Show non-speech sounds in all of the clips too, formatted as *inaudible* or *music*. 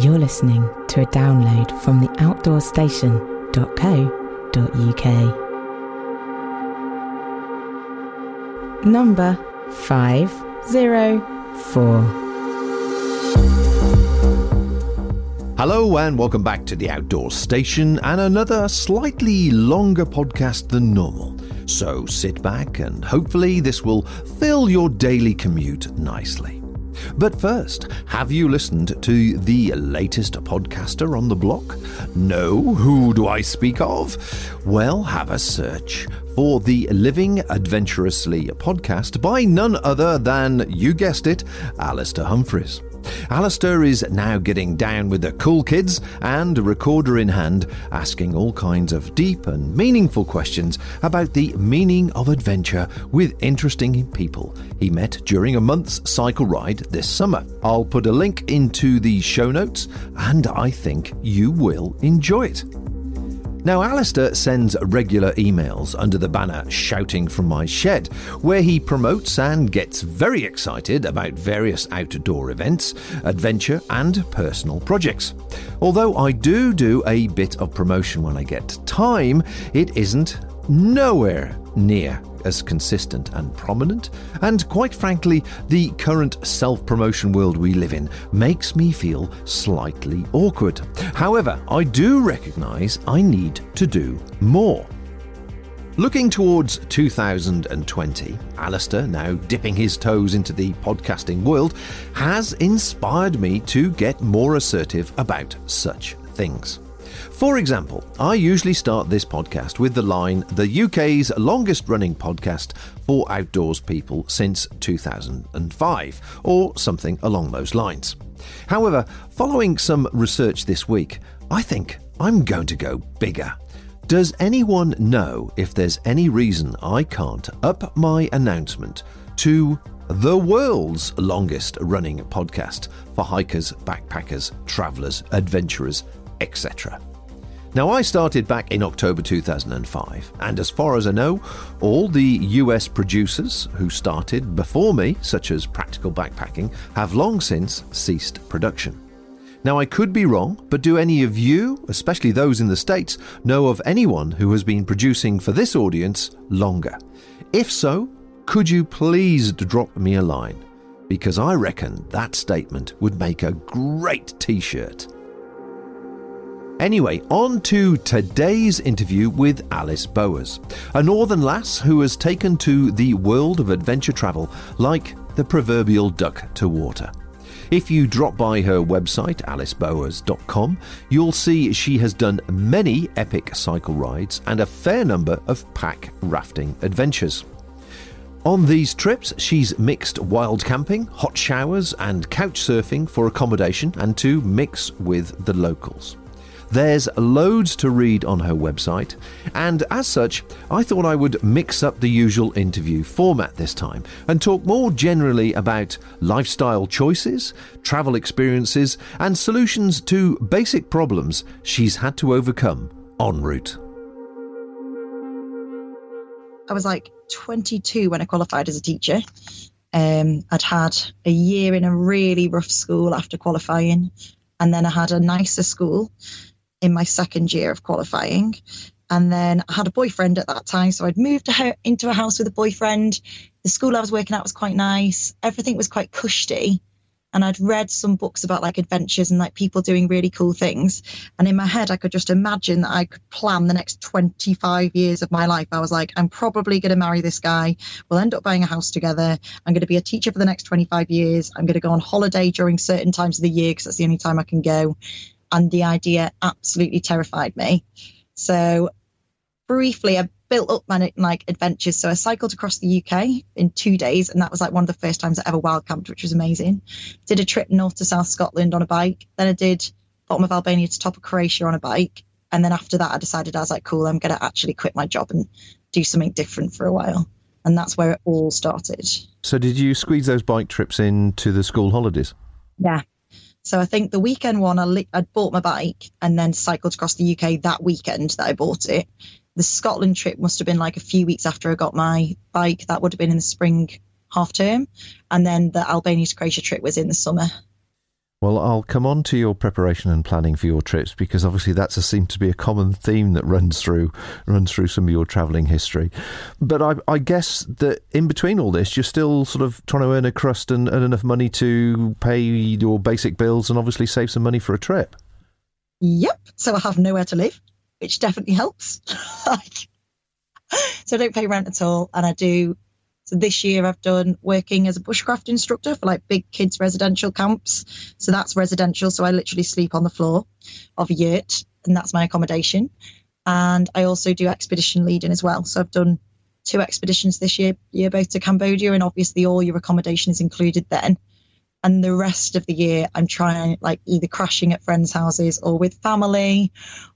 You're listening to a download from the outdoorstation.co.uk. Number 504. Hello and welcome back to the Outdoor Station and another slightly longer podcast than normal. So sit back and hopefully this will fill your daily commute nicely. But first, have you listened to the latest podcaster on the block? No? Who do I speak of? Well, have a search for the Living Adventurously podcast by none other than, you guessed it, Alastair Humphreys. Alastair is now getting down with the cool kids and a recorder in hand, asking all kinds of deep and meaningful questions about the meaning of adventure with interesting people he met during a month's cycle ride this summer. I'll put a link into the show notes, and I think you will enjoy it. Now, Alastair sends regular emails under the banner Shouting from My Shed, where he promotes and gets very excited about various outdoor events, adventure, and personal projects. Although I do do a bit of promotion when I get time, it isn't nowhere near as consistent and prominent, and quite frankly, the current self promotion world we live in makes me feel slightly awkward. However, I do recognise I need to do more. Looking towards 2020, Alastair, now dipping his toes into the podcasting world, has inspired me to get more assertive about such things. For example, I usually start this podcast with the line the UK's longest running podcast for outdoors people since 2005, or something along those lines. However, following some research this week, I think I'm going to go bigger. Does anyone know if there's any reason I can't up my announcement to the world's longest running podcast for hikers, backpackers, travellers, adventurers, etc.? Now, I started back in October 2005, and as far as I know, all the US producers who started before me, such as Practical Backpacking, have long since ceased production. Now, I could be wrong, but do any of you, especially those in the States, know of anyone who has been producing for this audience longer? If so, could you please drop me a line? Because I reckon that statement would make a great t shirt. Anyway, on to today's interview with Alice Bowers, a northern lass who has taken to the world of adventure travel like the proverbial duck to water. If you drop by her website, alicebowers.com, you'll see she has done many epic cycle rides and a fair number of pack rafting adventures. On these trips, she's mixed wild camping, hot showers, and couch surfing for accommodation and to mix with the locals. There's loads to read on her website, and as such, I thought I would mix up the usual interview format this time and talk more generally about lifestyle choices, travel experiences, and solutions to basic problems she's had to overcome en route. I was like 22 when I qualified as a teacher. Um, I'd had a year in a really rough school after qualifying, and then I had a nicer school in my second year of qualifying. And then I had a boyfriend at that time. So I'd moved to into a house with a boyfriend. The school I was working at was quite nice. Everything was quite cushy. And I'd read some books about like adventures and like people doing really cool things. And in my head, I could just imagine that I could plan the next 25 years of my life. I was like, I'm probably going to marry this guy. We'll end up buying a house together. I'm going to be a teacher for the next 25 years. I'm going to go on holiday during certain times of the year because that's the only time I can go and the idea absolutely terrified me. So briefly, I built up my like adventures. So I cycled across the UK in two days, and that was like one of the first times I ever wild camped, which was amazing. Did a trip north to South Scotland on a bike. Then I did bottom of Albania to top of Croatia on a bike. And then after that, I decided I was like, cool, I'm going to actually quit my job and do something different for a while. And that's where it all started. So, did you squeeze those bike trips into the school holidays? Yeah, so I think the weekend one, I li- I'd bought my bike and then cycled across the UK that weekend that I bought it. The Scotland trip must have been like a few weeks after I got my bike. That would have been in the spring half term. And then the Albania to Croatia trip was in the summer. Well, I'll come on to your preparation and planning for your trips because obviously that's a, seemed to be a common theme that runs through runs through some of your travelling history. But I, I, guess that in between all this, you're still sort of trying to earn a crust and earn enough money to pay your basic bills and obviously save some money for a trip. Yep. So I have nowhere to live, which definitely helps. *laughs* so I don't pay rent at all, and I do so this year I've done working as a bushcraft instructor for like big kids residential camps. So that's residential. So I literally sleep on the floor of a yurt and that's my accommodation. And I also do expedition leading as well. So I've done two expeditions this year, year both to Cambodia and obviously all your accommodation is included then. And the rest of the year I'm trying like either crashing at friends' houses or with family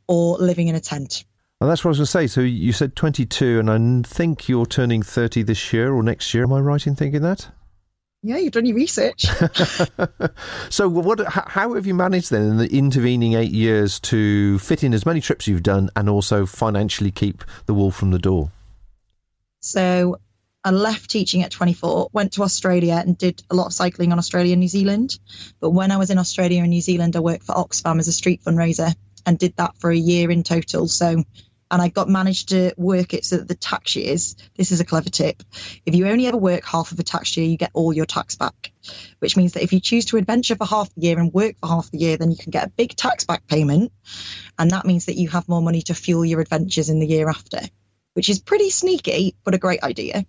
or living in a tent. And that's what I was going to say. So you said 22, and I think you're turning 30 this year or next year. Am I right in thinking that? Yeah, you've done your research. *laughs* *laughs* so, what? How have you managed then in the intervening eight years to fit in as many trips you've done and also financially keep the wall from the door? So, I left teaching at 24, went to Australia and did a lot of cycling on Australia and New Zealand. But when I was in Australia and New Zealand, I worked for Oxfam as a street fundraiser and did that for a year in total. So, and I got managed to work it so that the tax years, this is a clever tip. If you only ever work half of a tax year, you get all your tax back, which means that if you choose to adventure for half the year and work for half the year, then you can get a big tax back payment. And that means that you have more money to fuel your adventures in the year after, which is pretty sneaky, but a great idea.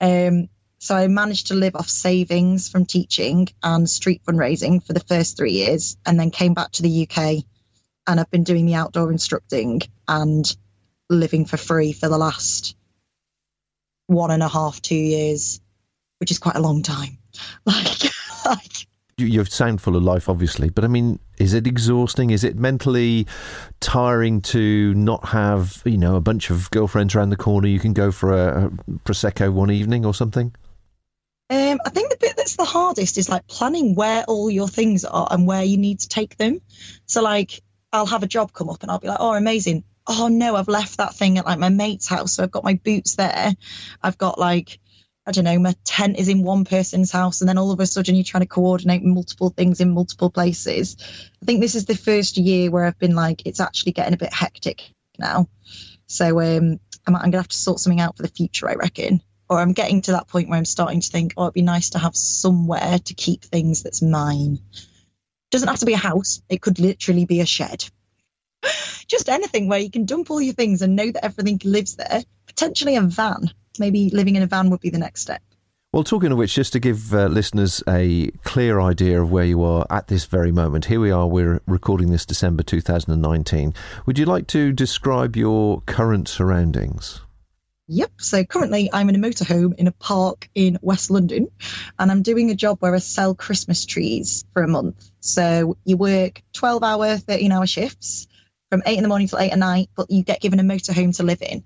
Um, so I managed to live off savings from teaching and street fundraising for the first three years, and then came back to the UK and I've been doing the outdoor instructing and living for free for the last one and a half, two years, which is quite a long time. *laughs* Like, like you, you sound full of life, obviously, but I mean, is it exhausting? Is it mentally tiring to not have, you know, a bunch of girlfriends around the corner? You can go for a, a prosecco one evening or something. Um, I think the bit that's the hardest is like planning where all your things are and where you need to take them. So, like, I'll have a job come up and I'll be like, oh, amazing. Oh no, I've left that thing at like my mate's house. So I've got my boots there. I've got like, I don't know, my tent is in one person's house. And then all of a sudden you're trying to coordinate multiple things in multiple places. I think this is the first year where I've been like, it's actually getting a bit hectic now. So um, I'm, I'm going to have to sort something out for the future, I reckon. Or I'm getting to that point where I'm starting to think, oh, it'd be nice to have somewhere to keep things that's mine doesn't have to be a house, it could literally be a shed. *laughs* Just anything where you can dump all your things and know that everything lives there. Potentially a van. Maybe living in a van would be the next step. Well, talking of which, just to give uh, listeners a clear idea of where you are at this very moment, here we are, we're recording this December 2019. Would you like to describe your current surroundings? Yep. So currently I'm in a motorhome in a park in West London and I'm doing a job where I sell Christmas trees for a month. So you work 12 hour, 13 hour shifts from eight in the morning till eight at night, but you get given a motorhome to live in.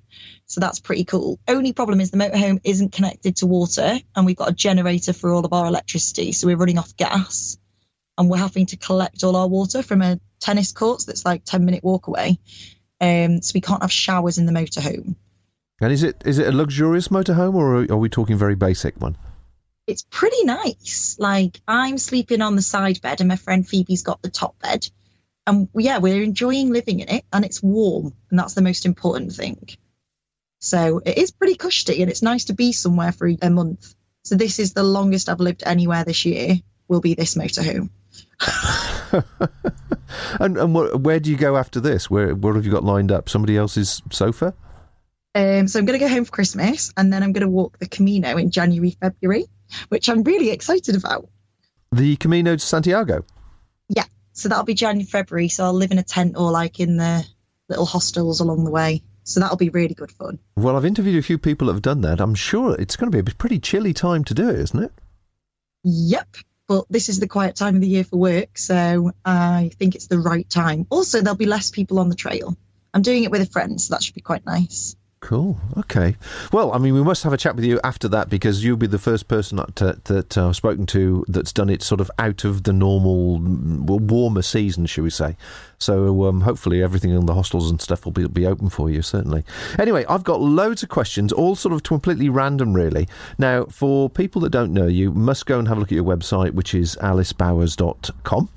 So that's pretty cool. Only problem is the motorhome isn't connected to water and we've got a generator for all of our electricity. So we're running off gas and we're having to collect all our water from a tennis court that's like 10 minute walk away. Um, so we can't have showers in the motorhome. And is it is it a luxurious motorhome or are we talking very basic one? It's pretty nice. Like I'm sleeping on the side bed and my friend Phoebe's got the top bed. And yeah, we're enjoying living in it and it's warm and that's the most important thing. So it is pretty cushy and it's nice to be somewhere for a month. So this is the longest I've lived anywhere this year will be this motorhome. *laughs* and and where do you go after this? Where what have you got lined up? Somebody else's sofa? Um, so I'm going to go home for Christmas and then I'm going to walk the Camino in January, February, which I'm really excited about. The Camino to Santiago? Yeah. So that'll be January, February. So I'll live in a tent or like in the little hostels along the way. So that'll be really good fun. Well, I've interviewed a few people that have done that. I'm sure it's going to be a pretty chilly time to do it, isn't it? Yep. But this is the quiet time of the year for work. So I think it's the right time. Also, there'll be less people on the trail. I'm doing it with a friend, so that should be quite nice. Cool. Okay. Well, I mean, we must have a chat with you after that because you'll be the first person that, that uh, I've spoken to that's done it sort of out of the normal warmer season, shall we say. So um, hopefully everything in the hostels and stuff will be, be open for you, certainly. Anyway, I've got loads of questions, all sort of completely random, really. Now, for people that don't know you, must go and have a look at your website, which is alicebowers.com.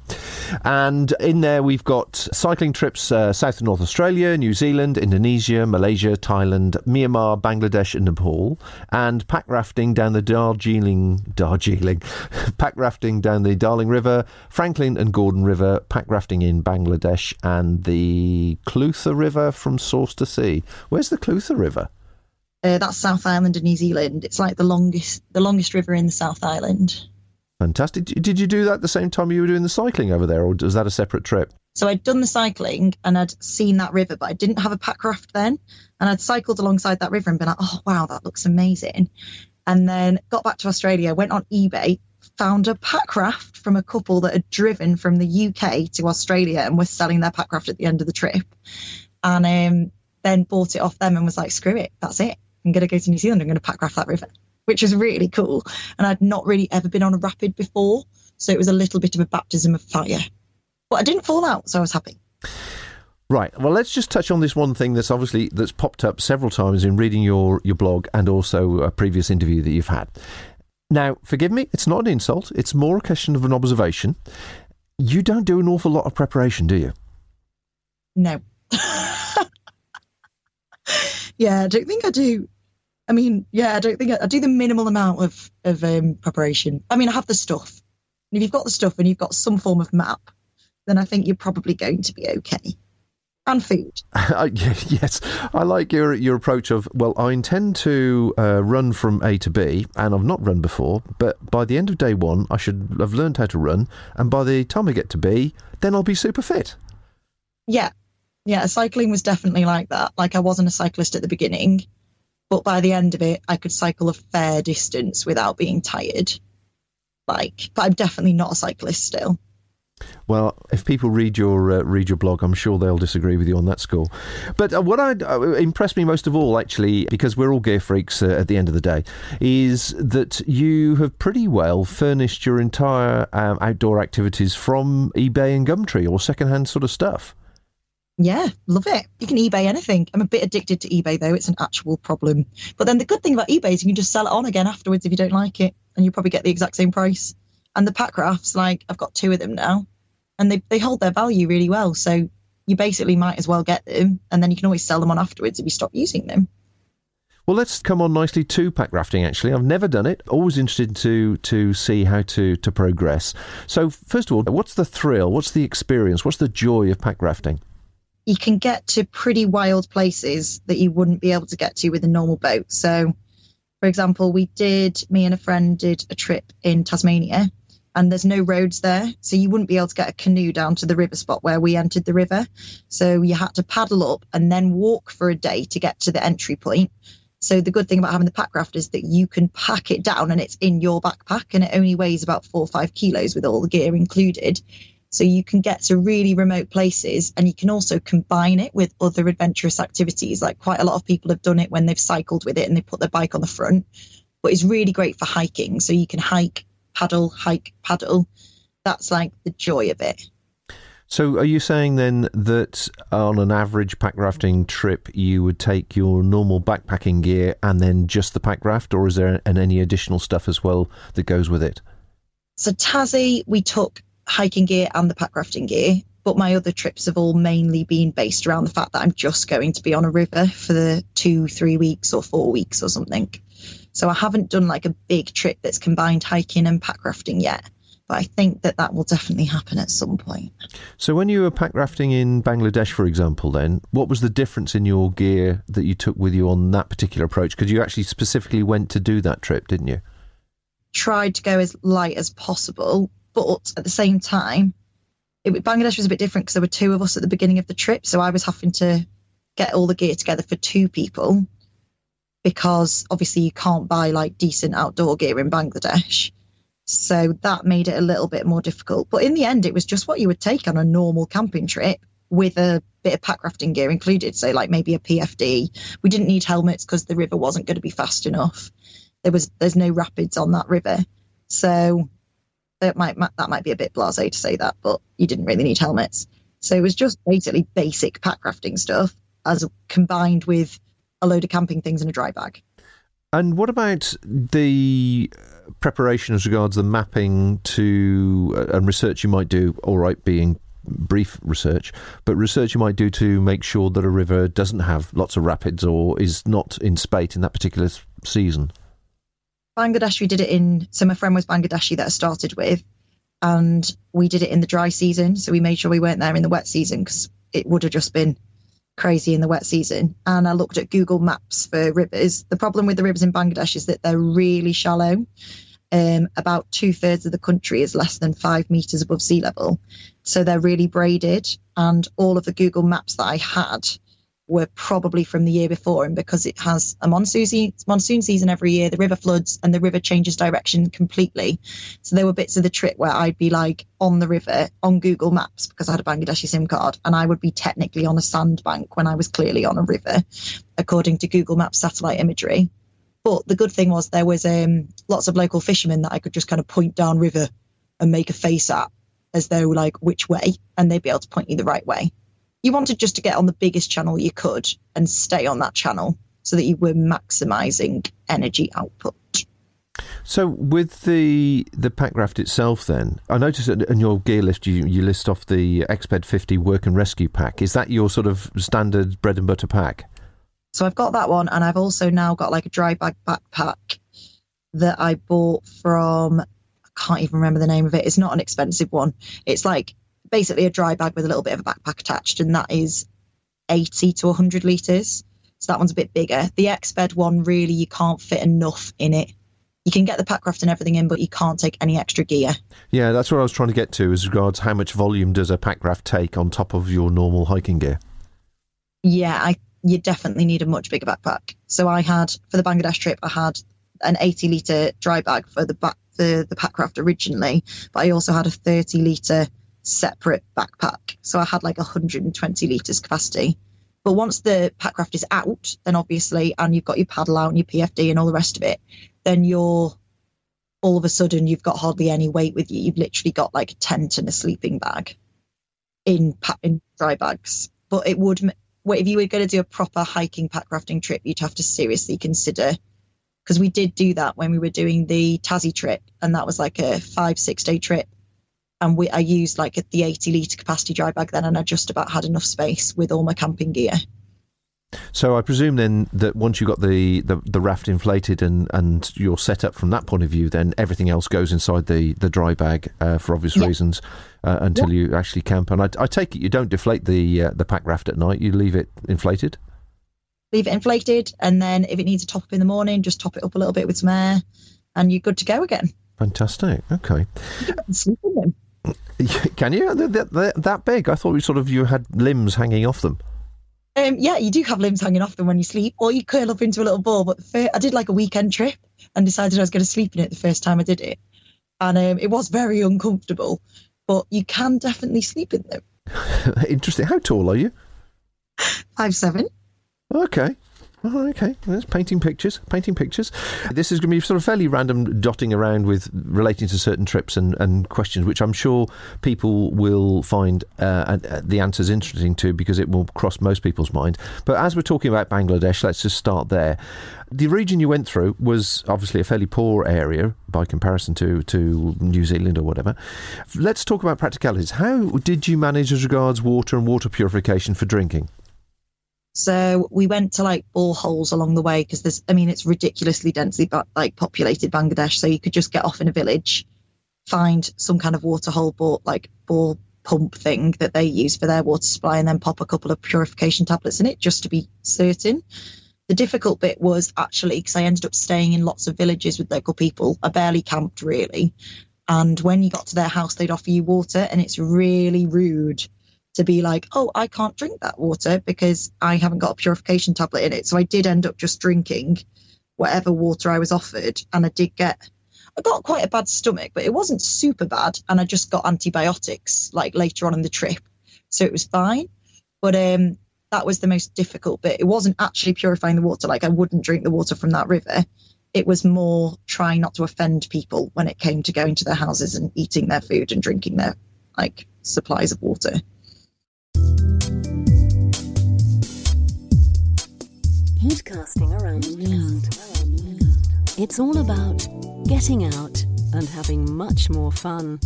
And in there, we've got cycling trips uh, south and North Australia, New Zealand, Indonesia, Malaysia, Thailand, Myanmar, Bangladesh, and Nepal, and pack rafting down the Darjeeling, Darjeeling, *laughs* pack rafting down the Darling River, Franklin and Gordon River, pack rafting in Bangladesh Bangladesh and the Clutha River from source to sea. Where's the Clutha River? Uh, that's South Island of New Zealand. It's like the longest the longest river in the South Island. Fantastic. Did you do that the same time you were doing the cycling over there, or was that a separate trip? So I'd done the cycling and I'd seen that river, but I didn't have a pack raft then. And I'd cycled alongside that river and been like, oh, wow, that looks amazing. And then got back to Australia, went on eBay, found a packraft from a couple that had driven from the UK to Australia and were selling their packraft at the end of the trip. And um, then bought it off them and was like, screw it, that's it. I'm going to go to New Zealand. I'm going to packraft that river, which was really cool. And I'd not really ever been on a rapid before. So it was a little bit of a baptism of fire. But I didn't fall out, so I was happy. Right. Well, let's just touch on this one thing that's obviously that's popped up several times in reading your your blog and also a previous interview that you've had. Now, forgive me, it's not an insult. It's more a question of an observation. You don't do an awful lot of preparation, do you? No. *laughs* yeah, I don't think I do. I mean, yeah, I don't think I, I do the minimal amount of of um, preparation. I mean, I have the stuff. And if you've got the stuff and you've got some form of map, then I think you're probably going to be okay and food. *laughs* yes, I like your your approach of well, I intend to uh, run from A to B, and I've not run before, but by the end of day one, I should have learned how to run, and by the time I get to B, then I'll be super fit. Yeah, yeah, cycling was definitely like that. Like I wasn't a cyclist at the beginning, but by the end of it, I could cycle a fair distance without being tired. Like, but I'm definitely not a cyclist still. Well, if people read your uh, read your blog, I'm sure they'll disagree with you on that score. But uh, what I uh, impressed me most of all, actually, because we're all gear freaks uh, at the end of the day, is that you have pretty well furnished your entire um, outdoor activities from eBay and Gumtree or secondhand sort of stuff. Yeah, love it. You can eBay anything. I'm a bit addicted to eBay though; it's an actual problem. But then the good thing about eBay is you can just sell it on again afterwards if you don't like it, and you probably get the exact same price. And the pack rafts, like I've got two of them now, and they, they hold their value really well. So you basically might as well get them, and then you can always sell them on afterwards if you stop using them. Well, let's come on nicely to pack rafting. Actually, I've never done it. Always interested to to see how to to progress. So, first of all, what's the thrill? What's the experience? What's the joy of pack rafting? You can get to pretty wild places that you wouldn't be able to get to with a normal boat. So, for example, we did me and a friend did a trip in Tasmania, and there's no roads there. So you wouldn't be able to get a canoe down to the river spot where we entered the river. So you had to paddle up and then walk for a day to get to the entry point. So the good thing about having the pack raft is that you can pack it down and it's in your backpack and it only weighs about four or five kilos with all the gear included. So you can get to really remote places and you can also combine it with other adventurous activities. Like quite a lot of people have done it when they've cycled with it and they put their bike on the front. But it's really great for hiking. So you can hike paddle, hike, paddle. That's like the joy of it. So, are you saying then that on an average pack rafting trip, you would take your normal backpacking gear and then just the pack raft, or is there an, any additional stuff as well that goes with it? So, Tassie, we took hiking gear and the pack rafting gear, but my other trips have all mainly been based around the fact that I'm just going to be on a river for the two, three weeks or four weeks or something. So I haven't done like a big trip that's combined hiking and pack rafting yet. But I think that that will definitely happen at some point. So, when you were pack rafting in Bangladesh, for example, then what was the difference in your gear that you took with you on that particular approach? Because you actually specifically went to do that trip, didn't you? Tried to go as light as possible, but at the same time, it, Bangladesh was a bit different because there were two of us at the beginning of the trip, so I was having to get all the gear together for two people because obviously you can't buy like decent outdoor gear in Bangladesh. So that made it a little bit more difficult. But in the end, it was just what you would take on a normal camping trip. with a bit of pack rafting gear included, so like maybe a PFD. We didn't need helmets because the river wasn't going to be fast enough. There was there's no rapids on that river, so that might that might be a bit blasé to say that, but you didn't really need helmets. So it was just basically basic pack rafting stuff as combined with a load of camping things in a dry bag. And what about the preparation as regards the mapping to uh, and research you might do? All right, being brief research, but research you might do to make sure that a river doesn't have lots of rapids or is not in spate in that particular season. Bangladesh, we did it in. So my friend was Bangladeshi that I started with, and we did it in the dry season. So we made sure we weren't there in the wet season because it would have just been crazy in the wet season. And I looked at Google Maps for rivers. The problem with the rivers in Bangladesh is that they're really shallow. Um, about two thirds of the country is less than five meters above sea level. So they're really braided. And all of the Google Maps that I had were probably from the year before. And because it has a monsoon, season every year, the river floods and the river changes direction completely. So there were bits of the trip where I'd be like on the river on Google Maps because I had a Bangladeshi SIM card and I would be technically on a sandbank when I was clearly on a river, according to Google Maps satellite imagery. But the good thing was there was um, lots of local fishermen that I could just kind of point down river and make a face at as though like which way and they'd be able to point you the right way you wanted just to get on the biggest channel you could and stay on that channel so that you were maximizing energy output. So with the the packraft itself, then I noticed that in your gear list you, you list off the Exped 50 Work and Rescue pack. Is that your sort of standard bread and butter pack? So I've got that one, and I've also now got like a dry bag backpack that I bought from. I can't even remember the name of it. It's not an expensive one. It's like basically a dry bag with a little bit of a backpack attached, and that is 80 to 100 litres. So that one's a bit bigger. The Exped one, really, you can't fit enough in it. You can get the packraft and everything in, but you can't take any extra gear. Yeah, that's what I was trying to get to as regards how much volume does a packraft take on top of your normal hiking gear? Yeah, I you definitely need a much bigger backpack. So I had for the Bangladesh trip, I had an 80 litre dry bag for the back for the packraft originally, but I also had a 30 litre separate backpack. So I had like 120 litres capacity. But once the packraft is out, then obviously, and you've got your paddle out and your PFD and all the rest of it, then you're all of a sudden you've got hardly any weight with you. You've literally got like a tent and a sleeping bag in in dry bags. But it would, if you were going to do a proper hiking packrafting trip, you'd have to seriously consider because we did do that when we were doing the Tassie trip, and that was like a five six day trip and we I used like the 80 litre capacity dry bag then, and I just about had enough space with all my camping gear. So I presume then that once you got the, the, the, raft inflated and, and you're set up from that point of view, then everything else goes inside the, the dry bag uh, for obvious yeah. reasons uh, until yeah. you actually camp. And I, I, take it you don't deflate the uh, the pack raft at night; you leave it inflated. Leave it inflated, and then if it needs a top up in the morning, just top it up a little bit with some air, and you're good to go again. Fantastic. Okay. Sleep in them. Can you? They're, they're, that big? I thought you sort of you had limbs hanging off them. Um, yeah, you do have limbs hanging off them when you sleep, or you curl up into a little ball. But first, I did like a weekend trip and decided I was going to sleep in it the first time I did it, and um, it was very uncomfortable. But you can definitely sleep in them. *laughs* Interesting. How tall are you? Five seven. Okay. Oh, okay. There's painting pictures. Painting pictures. This is going to be sort of fairly random dotting around with relating to certain trips and, and questions, which I'm sure people will find uh, uh, the answers interesting to because it will cross most people's mind. But as we're talking about Bangladesh, let's just start there. The region you went through was obviously a fairly poor area by comparison to, to New Zealand or whatever. Let's talk about practicalities. How did you manage as regards water and water purification for drinking? So we went to like boreholes along the way because there's, I mean, it's ridiculously densely like populated Bangladesh. So you could just get off in a village, find some kind of water hole, bore, like bore pump thing that they use for their water supply, and then pop a couple of purification tablets in it just to be certain. The difficult bit was actually because I ended up staying in lots of villages with local people. I barely camped really. And when you got to their house, they'd offer you water, and it's really rude to be like, oh, I can't drink that water because I haven't got a purification tablet in it. So I did end up just drinking whatever water I was offered. And I did get, I got quite a bad stomach, but it wasn't super bad. And I just got antibiotics like later on in the trip. So it was fine. But um, that was the most difficult bit. It wasn't actually purifying the water. Like I wouldn't drink the water from that river. It was more trying not to offend people when it came to going to their houses and eating their food and drinking their like supplies of water. Podcasting around the world. It's all about getting out and having much more fun.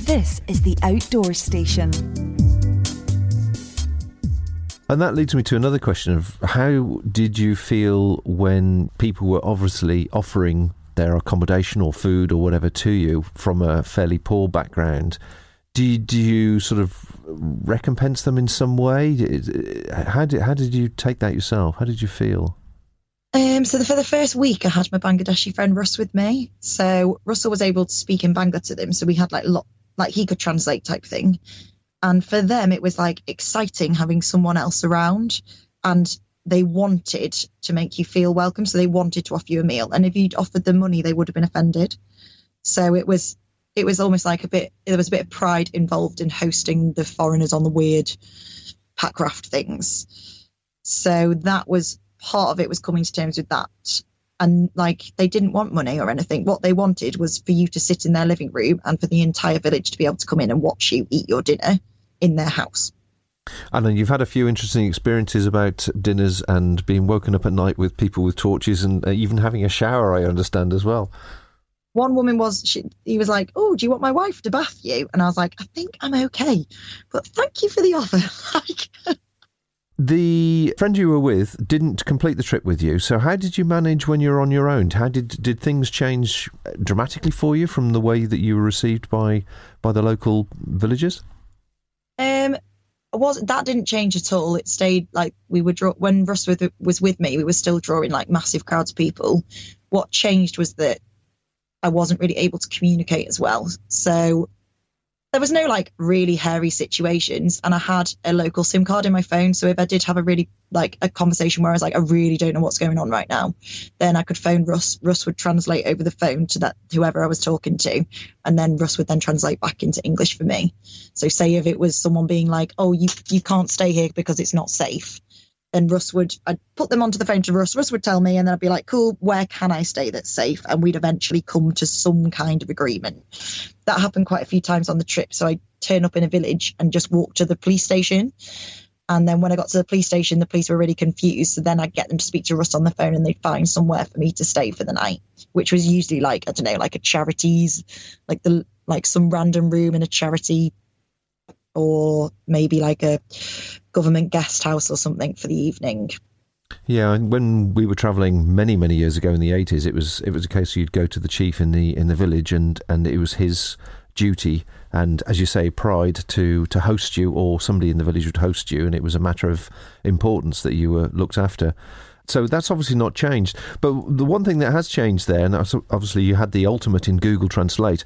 This is the Outdoor Station. And that leads me to another question of how did you feel when people were obviously offering their accommodation or food or whatever to you from a fairly poor background? Do you, do you sort of recompense them in some way? How did, how did you take that yourself? How did you feel? Um, so the, for the first week, I had my Bangladeshi friend Russ with me. So Russell was able to speak in Bangla to them. So we had like lot, like he could translate type thing. And for them, it was like exciting having someone else around. And they wanted to make you feel welcome. So they wanted to offer you a meal. And if you'd offered them money, they would have been offended. So it was it was almost like a bit there was a bit of pride involved in hosting the foreigners on the weird packraft things. So that was part of it was coming to terms with that. And like they didn't want money or anything. What they wanted was for you to sit in their living room and for the entire village to be able to come in and watch you eat your dinner in their house. And then you've had a few interesting experiences about dinners and being woken up at night with people with torches and uh, even having a shower, I understand as well. One woman was, she, he was like, Oh, do you want my wife to bath you? And I was like, I think I'm okay, but thank you for the offer. *laughs* like, the friend you were with didn't complete the trip with you. So how did you manage when you're on your own? How did did things change dramatically for you from the way that you were received by by the local villagers? Um, was that didn't change at all. It stayed like we were draw when Russ was, was with me. We were still drawing like massive crowds of people. What changed was that I wasn't really able to communicate as well. So there was no like really hairy situations and i had a local sim card in my phone. So if i did have a really like a conversation where i was like i really don't know what's going on right now then i could phone russ. Russ would translate over the phone to that whoever i was talking to and then russ would then translate back into english for me. So say if it was someone being like oh you you can't stay here because it's not safe then Russ would, I'd put them onto the phone to Russ. Russ would tell me, and then I'd be like, cool, where can I stay that's safe? And we'd eventually come to some kind of agreement. That happened quite a few times on the trip. So I'd turn up in a village and just walk to the police station. And then when I got to the police station, the police were really confused. So then I'd get them to speak to Russ on the phone and they'd find somewhere for me to stay for the night, which was usually like, I don't know, like a charities, like the, like some random room in a charity or maybe like a government guest house or something for the evening. Yeah, and when we were travelling many, many years ago in the eighties, it was it was a case you'd go to the chief in the in the village, and and it was his duty and, as you say, pride to to host you, or somebody in the village would host you, and it was a matter of importance that you were looked after. So that's obviously not changed. But the one thing that has changed there, and obviously you had the ultimate in Google Translate.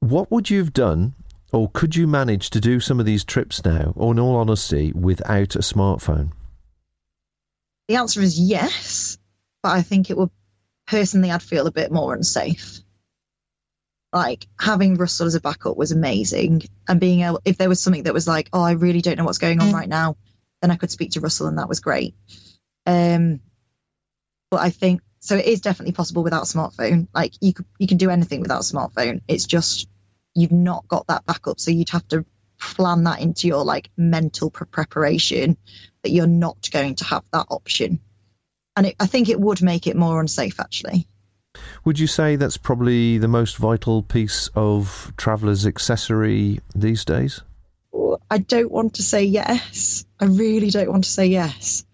What would you have done or could you manage to do some of these trips now, or in all honesty, without a smartphone? The answer is yes, but I think it would personally, I'd feel a bit more unsafe. Like having Russell as a backup was amazing, and being able, if there was something that was like, oh, I really don't know what's going on right now, then I could speak to Russell, and that was great. Um, but I think so. It is definitely possible without a smartphone. Like you could, you can do anything without a smartphone. It's just you've not got that backup. So you'd have to plan that into your like mental pre- preparation that you're not going to have that option. And it, I think it would make it more unsafe actually. Would you say that's probably the most vital piece of traveller's accessory these days? I don't want to say yes. I really don't want to say yes,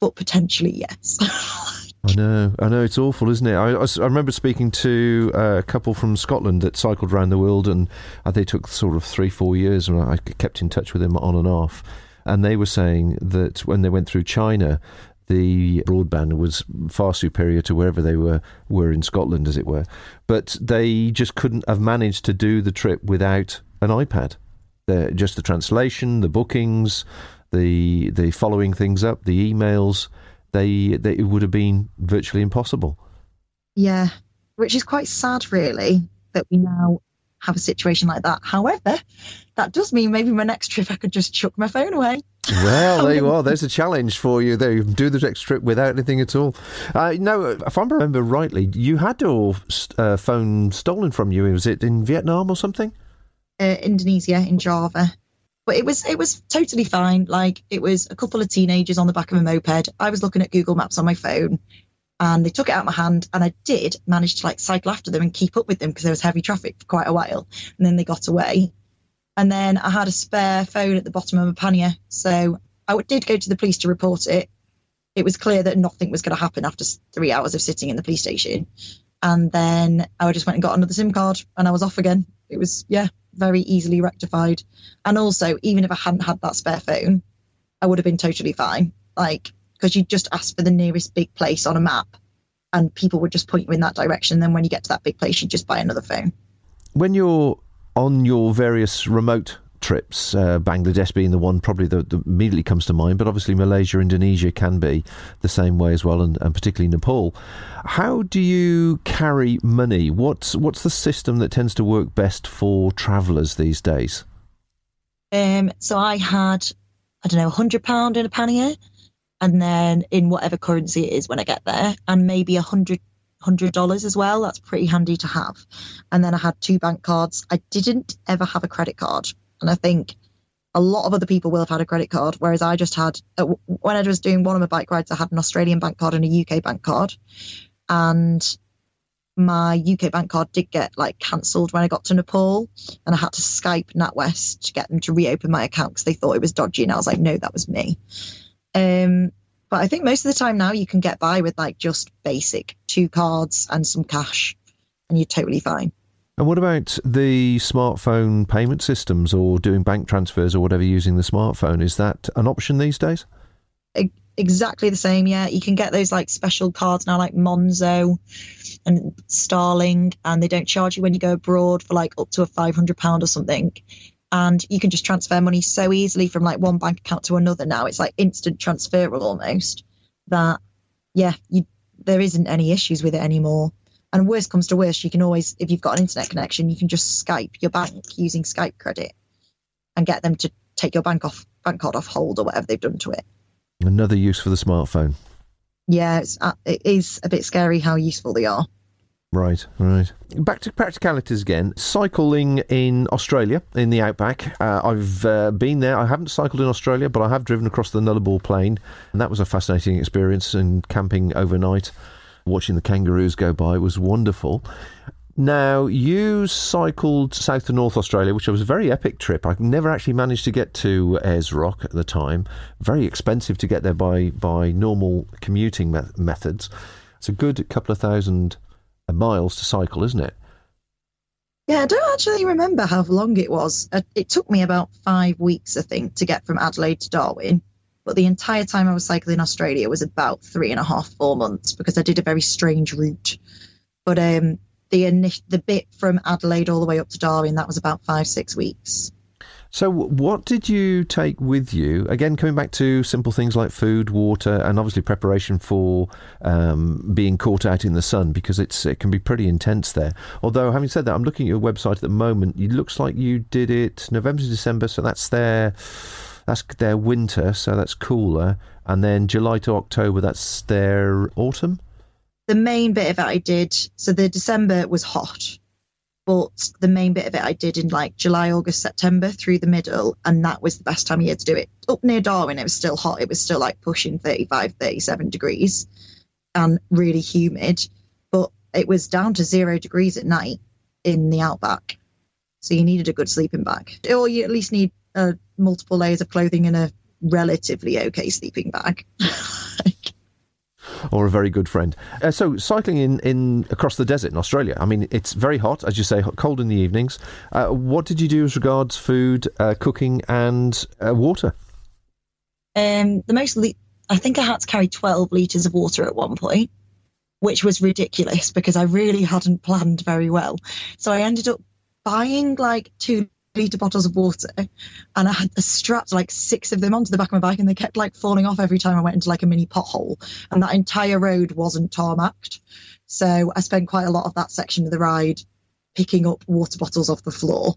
but potentially yes. *laughs* I know, I know, it's awful, isn't it? I, I, I remember speaking to a couple from Scotland that cycled around the world, and uh, they took sort of three, four years, and I kept in touch with them on and off. And they were saying that when they went through China, the broadband was far superior to wherever they were were in Scotland, as it were. But they just couldn't have managed to do the trip without an iPad. The, just the translation, the bookings, the the following things up, the emails they, they it would have been virtually impossible. Yeah, which is quite sad, really, that we now have a situation like that. However, that does mean maybe my next trip I could just chuck my phone away. Well, there you *laughs* are. There's a challenge for you there. You can do the next trip without anything at all. Uh, no, if I remember rightly, you had your uh, phone stolen from you. Was it in Vietnam or something? Uh, Indonesia, in Java. But it was it was totally fine. Like it was a couple of teenagers on the back of a moped. I was looking at Google Maps on my phone and they took it out of my hand and I did manage to like cycle after them and keep up with them because there was heavy traffic for quite a while. And then they got away. And then I had a spare phone at the bottom of my pannier. So I did go to the police to report it. It was clear that nothing was going to happen after three hours of sitting in the police station. And then I just went and got another SIM card and I was off again. It was, yeah, very easily rectified. And also, even if I hadn't had that spare phone, I would have been totally fine. Like, because you just ask for the nearest big place on a map and people would just point you in that direction. Then when you get to that big place, you just buy another phone. When you're on your various remote trips, uh, Bangladesh being the one probably that, immediately comes to mind, but obviously Malaysia, Indonesia can be the same way as well, and, and particularly Nepal. How do you carry money? What's what's the system that tends to work best for travellers these days? Um, so I had, I don't know, hundred pound in a pannier, and then in whatever currency it is when I get there, and maybe a hundred hundred dollars as well. That's pretty handy to have. And then I had two bank cards. I didn't ever have a credit card and I think a lot of other people will have had a credit card, whereas I just had, uh, when I was doing one of my bike rides, I had an Australian bank card and a UK bank card. And my UK bank card did get like cancelled when I got to Nepal, and I had to Skype NatWest to get them to reopen my account because they thought it was dodgy, and I was like, no, that was me. Um, but I think most of the time now you can get by with like just basic two cards and some cash, and you're totally fine. And what about the smartphone payment systems or doing bank transfers or whatever using the smartphone? Is that an option these days? Exactly the same, yeah. You can get those like special cards now, like Monzo and Starling, and they don't charge you when you go abroad for like up to a £500 or something. And you can just transfer money so easily from like one bank account to another now. It's like instant transferal almost. That, yeah, you, there isn't any issues with it anymore. And worst comes to worst, you can always, if you've got an internet connection, you can just Skype your bank using Skype credit and get them to take your bank off bank card off hold or whatever they've done to it. Another use for the smartphone. Yeah, it's, uh, it is a bit scary how useful they are. Right, right. Back to practicalities again. Cycling in Australia, in the outback. Uh, I've uh, been there. I haven't cycled in Australia, but I have driven across the Nullarbor Plain, and that was a fascinating experience. And camping overnight watching the kangaroos go by was wonderful. Now, you cycled south to North Australia, which was a very epic trip. I never actually managed to get to Ayers Rock at the time. Very expensive to get there by, by normal commuting me- methods. It's a good couple of thousand uh, miles to cycle, isn't it? Yeah, I don't actually remember how long it was. Uh, it took me about five weeks, I think, to get from Adelaide to Darwin. But the entire time I was cycling in Australia was about three and a half, four months because I did a very strange route. But um, the the bit from Adelaide all the way up to Darwin that was about five, six weeks. So, what did you take with you? Again, coming back to simple things like food, water, and obviously preparation for um, being caught out in the sun because it's it can be pretty intense there. Although, having said that, I'm looking at your website at the moment. It looks like you did it November to December, so that's there that's their winter, so that's cooler. And then July to October, that's their autumn. The main bit of it I did, so the December was hot, but the main bit of it I did in like July, August, September through the middle, and that was the best time of year to do it. Up near Darwin, it was still hot. It was still like pushing 35, 37 degrees and really humid, but it was down to zero degrees at night in the outback. So you needed a good sleeping bag, or you at least need uh, multiple layers of clothing in a relatively okay sleeping bag. or a very good friend. Uh, so cycling in, in across the desert in Australia. I mean, it's very hot, as you say, cold in the evenings. Uh, what did you do as regards food, uh, cooking, and uh, water? Um, the most, le- I think I had to carry twelve liters of water at one point, which was ridiculous because I really hadn't planned very well. So I ended up buying like two litre bottles of water and I had strapped like six of them onto the back of my bike and they kept like falling off every time I went into like a mini pothole and that entire road wasn't tarmacked. So I spent quite a lot of that section of the ride picking up water bottles off the floor,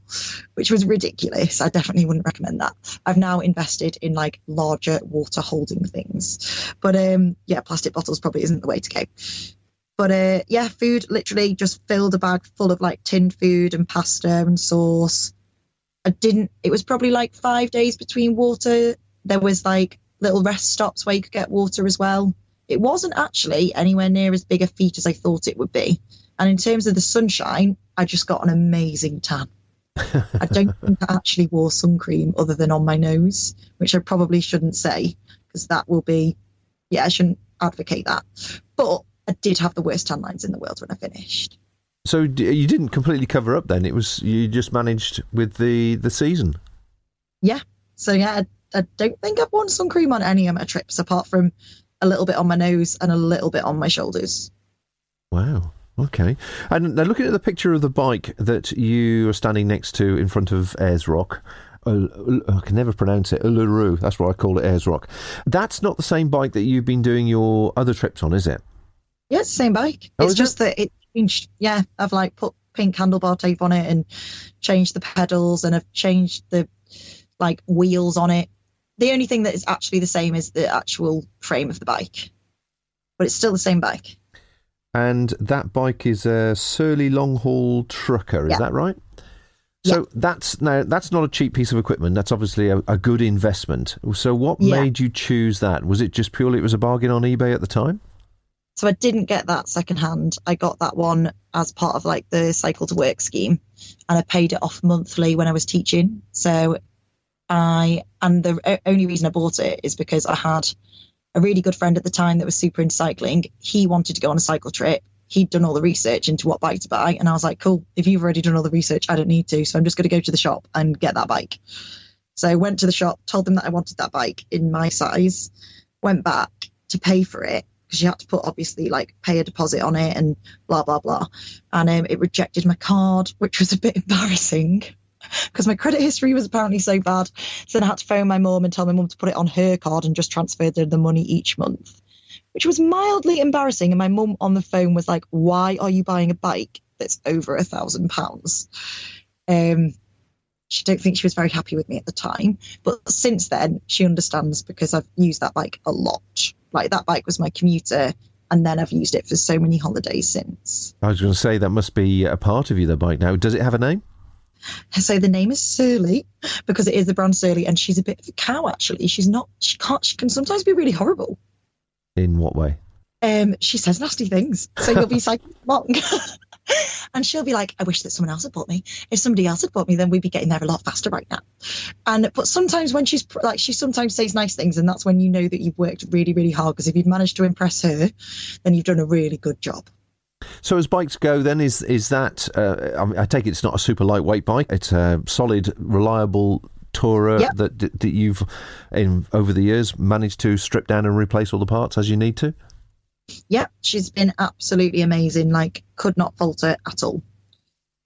which was ridiculous. I definitely wouldn't recommend that. I've now invested in like larger water holding things. But um, yeah, plastic bottles probably isn't the way to go. But uh, yeah, food literally just filled a bag full of like tinned food and pasta and sauce. I didn't, it was probably like five days between water. There was like little rest stops where you could get water as well. It wasn't actually anywhere near as big a feat as I thought it would be. And in terms of the sunshine, I just got an amazing tan. I don't think I actually wore sun cream other than on my nose, which I probably shouldn't say because that will be, yeah, I shouldn't advocate that. But I did have the worst tan lines in the world when I finished. So d- you didn't completely cover up then. It was you just managed with the the season. Yeah. So yeah, I, I don't think I've worn sun cream on any of my trips apart from a little bit on my nose and a little bit on my shoulders. Wow. Okay. And now looking at the picture of the bike that you are standing next to in front of Ayers Rock. Uh, I can never pronounce it. Uluru. That's what I call it, Ayers Rock. That's not the same bike that you've been doing your other trips on, is it? Yeah, it's the same bike. Oh, it's just that it changed. Yeah, I've like put pink handlebar tape on it and changed the pedals and I've changed the like wheels on it. The only thing that is actually the same is the actual frame of the bike, but it's still the same bike. And that bike is a Surly long haul trucker, is Yeah. that right? So that's now that's not a cheap piece of equipment. That's obviously a, a good investment. So what Yeah. made you choose that? Was it just purely it was a bargain on eBay at the time? So I didn't get that secondhand. I got that one as part of like the cycle to work scheme, and I paid it off monthly when I was teaching. So I and the only reason I bought it is because I had a really good friend at the time that was super into cycling. He wanted to go on a cycle trip. He'd done all the research into what bike to buy, and I was like, "Cool, if you've already done all the research, I don't need to. So I'm just going to go to the shop and get that bike." So I went to the shop, told them that I wanted that bike in my size, went back to pay for it because you had to put obviously like pay a deposit on it and blah blah blah, and um, it rejected my card, which was a bit *laughs* embarrassing because my credit history was apparently so bad. So then I had to phone my mum and tell my mum to put it on her card and just transfer the, the money each month, which was mildly embarrassing. And my mum on the phone was like, "Why are you buying a bike that's over a thousand pounds?" Um, she don't think she was very happy with me at the time, but since then she understands because I've used that bike a lot. Like that bike was my commuter, and then I've used it for so many holidays since. I was going to say that must be a part of you, the bike now. Does it have a name? So the name is Surly because it is the brand Surly, and she's a bit of a cow. Actually, she's not. She can't. She can sometimes be really horrible. In what way? Um, she says nasty things. So you'll be *laughs* cycling along, *laughs* and she'll be like, "I wish that someone else had bought me. If somebody else had bought me, then we'd be getting there a lot faster right now." And but sometimes when she's like, she sometimes says nice things, and that's when you know that you've worked really, really hard. Because if you've managed to impress her, then you've done a really good job. So as bikes go, then is is that? Uh, I, mean, I take it it's not a super lightweight bike. It's a solid, reliable tourer Yep. that that you've in over the years managed to strip down and replace all the parts as you need to. Yeah, she's been absolutely amazing. Like, could not falter at all.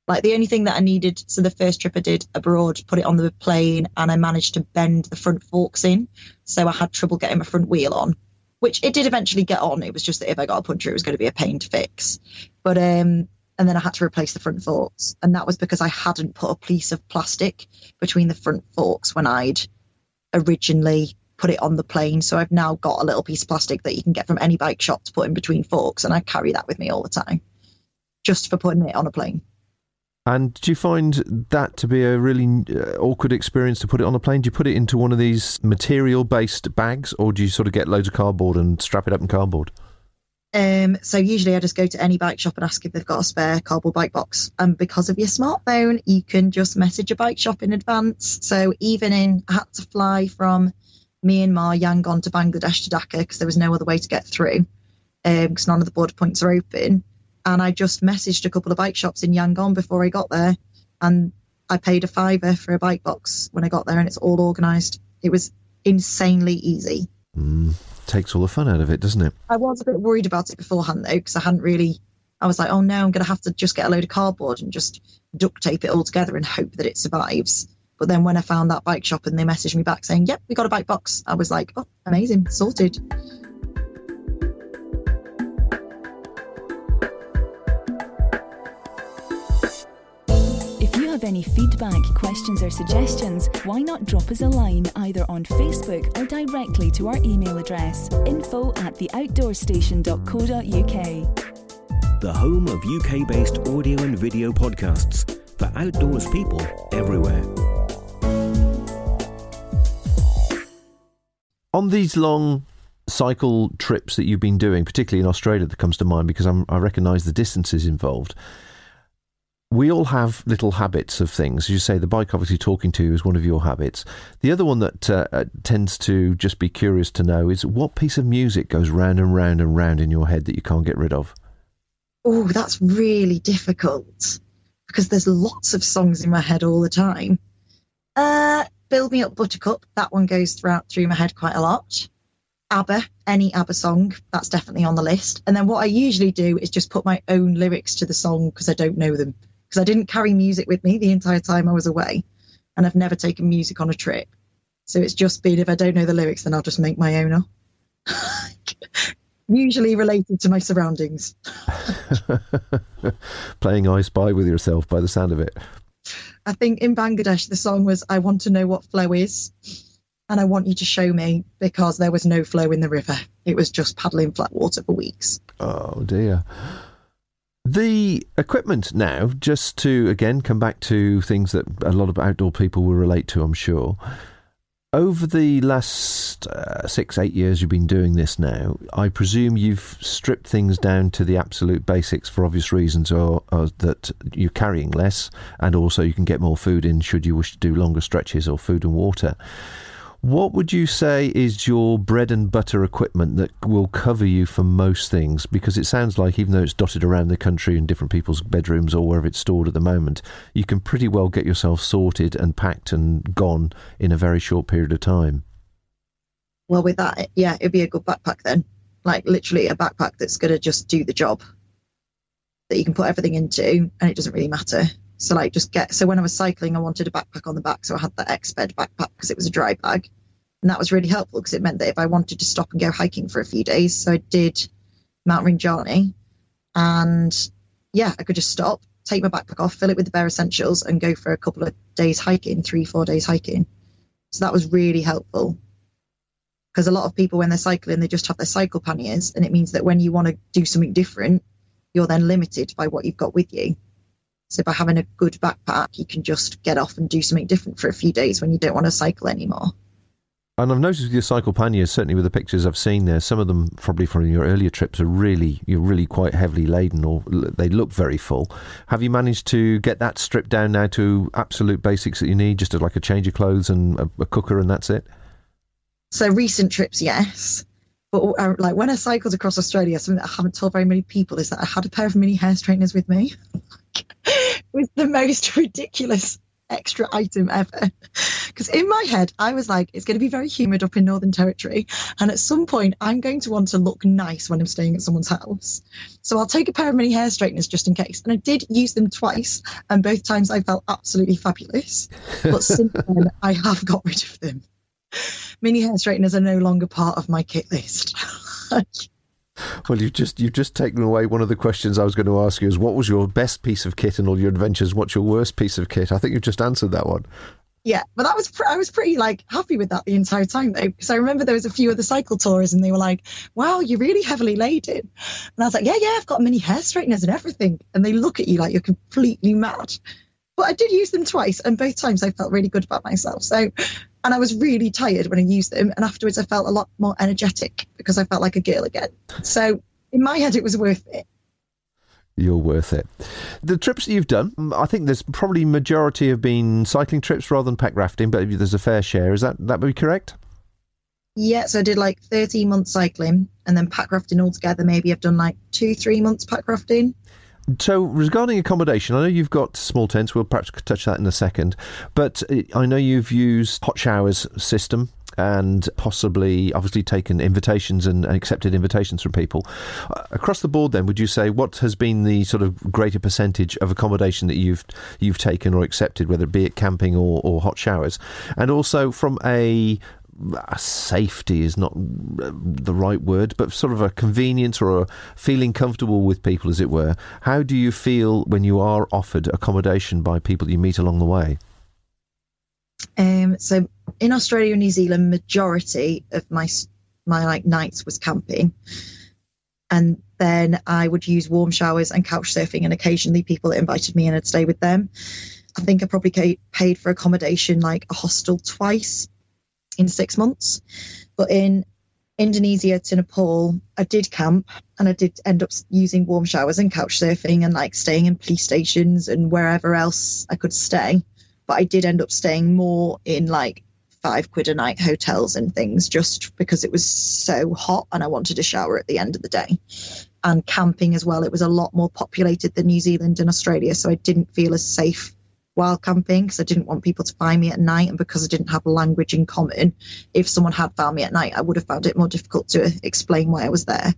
Like, the only thing that I needed, so the first trip I did abroad, put it on the plane, and I managed to bend the front forks in. So I had trouble getting my front wheel on, which it did eventually get on. It was just that if I got a puncture, it was going to be a pain to fix. But, um, and then I had to replace the front forks. And that was because I hadn't put a piece of plastic between the front forks when I'd originally put it on the plane. So I've now got a little piece of plastic that you can get from any bike shop to put in between forks, and I carry that with me all the time, just for putting it on a plane. And do you find that to be a really uh, awkward experience to put it on a plane? Do you put it into one of these material-based bags, or do you sort of get loads of cardboard and strap it up in cardboard? Um, so usually I just go to any bike shop and ask if they've got a spare cardboard bike box. And because of your smartphone, you can just message a bike shop in advance. So even in, I had to fly from Myanmar, Yangon to Bangladesh to Dhaka because there was no other way to get through because none of the border points are open. And I just messaged a couple of bike shops in Yangon before I got there. And I paid a fiver for a bike box when I got there and it's all organised. It was insanely easy. Mm, takes all the fun out of it, doesn't it? I was a bit worried about it beforehand though, because I hadn't really. I was like, oh no, I'm going to have to just get a load of cardboard and just duct tape it all together and hope that it survives. But then when I found that bike shop and they messaged me back saying, yep, we got a bike box, I was like, oh, amazing, sorted. If you have any feedback, questions, or suggestions, why not drop us a line either on Facebook or directly to our email address info at theoutdoorstation.co.uk. The home of UK based audio and video podcasts for outdoors people everywhere. On these long cycle trips that you've been doing, particularly in Australia, that comes to mind because I'm, I recognise the distances involved. We all have little habits of things. As you say, the bike obviously talking to you is one of your habits. The other one that uh, uh, tends to just be curious to know is what piece of music goes round and round and round in your head that you can't get rid of? Oh, that's really difficult because there's lots of songs in my head all the time. Uh, Build Me Up Buttercup, that one goes throughout through my head quite a lot. ABBA, any ABBA song, that's definitely on the list. And then what I usually do is just put my own lyrics to the song because I don't know them. Because I didn't carry music with me the entire time I was away. And I've never taken music on a trip. So it's just been if I don't know the lyrics, then I'll just make my own up. *laughs* usually related to my surroundings. *laughs* Playing I Spy with yourself by the sound of it. I think in Bangladesh, the song was I Want to Know What Flow Is. And I want you to show me because there was no flow in the river. It was just paddling flat water for weeks. Oh, dear. The equipment now, just to again come back to things that a lot of outdoor people will relate to, I'm sure. Over the last uh, six, eight years you've been doing this now, I presume you've stripped things down to the absolute basics for obvious reasons, or, or, that you're carrying less, and also you can get more food in should you wish to do longer stretches or food and water. What would you say is your bread and butter equipment that will cover you for most things? Because it sounds like, even though it's dotted around the country in different people's bedrooms or wherever it's stored at the moment, you can pretty well get yourself sorted and packed and gone in a very short period of time. Well, with that, yeah, it'd be a good backpack then. Like literally a backpack that's going to just do the job that you can put everything into and it doesn't really matter. So like just get so when I was cycling, I wanted a backpack on the back, so I had the Exped backpack because it was a dry bag, and that was really helpful because it meant that if I wanted to stop and go hiking for a few days, so I did Mount Rinjani, and yeah, I could just stop, take my backpack off, fill it with the bare essentials, and go for a couple of days hiking, three four days hiking. So that was really helpful because a lot of people when they're cycling they just have their cycle panniers, and it means that when you want to do something different, you're then limited by what you've got with you. So by having a good backpack, you can just get off and do something different for a few days when you don't want to cycle anymore. And I've noticed with your cycle panniers, certainly with the pictures I've seen there, some of them probably from your earlier trips are really you're really quite heavily laden, or they look very full. Have you managed to get that stripped down now to absolute basics that you need, just like a change of clothes and a, a cooker, and that's it? So recent trips, yes. But uh, like when I cycled across Australia, something that I haven't told very many people is that I had a pair of mini hair straighteners with me. *laughs* it was the most ridiculous extra item ever. Because in my head, I was like, it's going to be very humid up in Northern Territory. And at some point, I'm going to want to look nice when I'm staying at someone's house. So I'll take a pair of mini hair straighteners just in case. And I did use them twice. And both times I felt absolutely fabulous. But since *laughs* then, I have got rid of them. Mini hair straighteners are no longer part of my kit list. *laughs* Well, you've just you've just taken away one of the questions I was going to ask you: is what was your best piece of kit in all your adventures? What's your worst piece of kit? I think you've just answered that one. Yeah, but that was I was pretty like happy with that the entire time though, because I remember there was a few other cycle tours and they were like, "Wow, you're really heavily laden," and I was like, "Yeah, yeah, I've got mini hair straighteners and everything," and they look at you like you're completely mad. But I did use them twice, and both times I felt really good about myself. So and I was really tired when I used them. And afterwards, I felt a lot more energetic because I felt like a girl again. So in my head, it was worth it. You're worth it. The trips that you've done, mm, I think there's probably majority have been cycling trips rather than pack rafting, but there's a fair share. Is that that would be correct? Yeah, so I did like 13 months cycling and then pack rafting altogether. Maybe I've done like two, three months pack rafting. So, regarding accommodation, I know you've got small tents. We'll perhaps touch that in a second. But uh, I know you've used hot showers system and possibly, obviously, taken invitations and accepted invitations from people. Uh, across the board, then, would you say what has been the sort of greater percentage of accommodation that you've you've taken or accepted, whether it be at camping or, or hot showers? And also, from a safety is not uh, the right word, but sort of a convenience or a feeling comfortable with people, as it were. How do you feel when you are offered accommodation by people you meet along the way? Um, so in Australia and New Zealand, majority of my my like nights was camping, and then I would use warm showers and couch surfing, and occasionally people invited me and I'd stay with them. I think I probably paid for accommodation like a hostel twice in six months, but in Indonesia to Nepal, I did camp and I did end up using warm showers and couch surfing and like staying in police stations and wherever else I could stay. But I did end up staying more in like five quid a night hotels and things just because it was so hot and I wanted a shower at the end of the day. And camping as well, it was a lot more populated than New Zealand and Australia. So I didn't feel as safe while camping because I didn't want people to find me at night. And because I didn't have a language in common, if someone had found me at night, I would have found it more difficult to explain why I was there.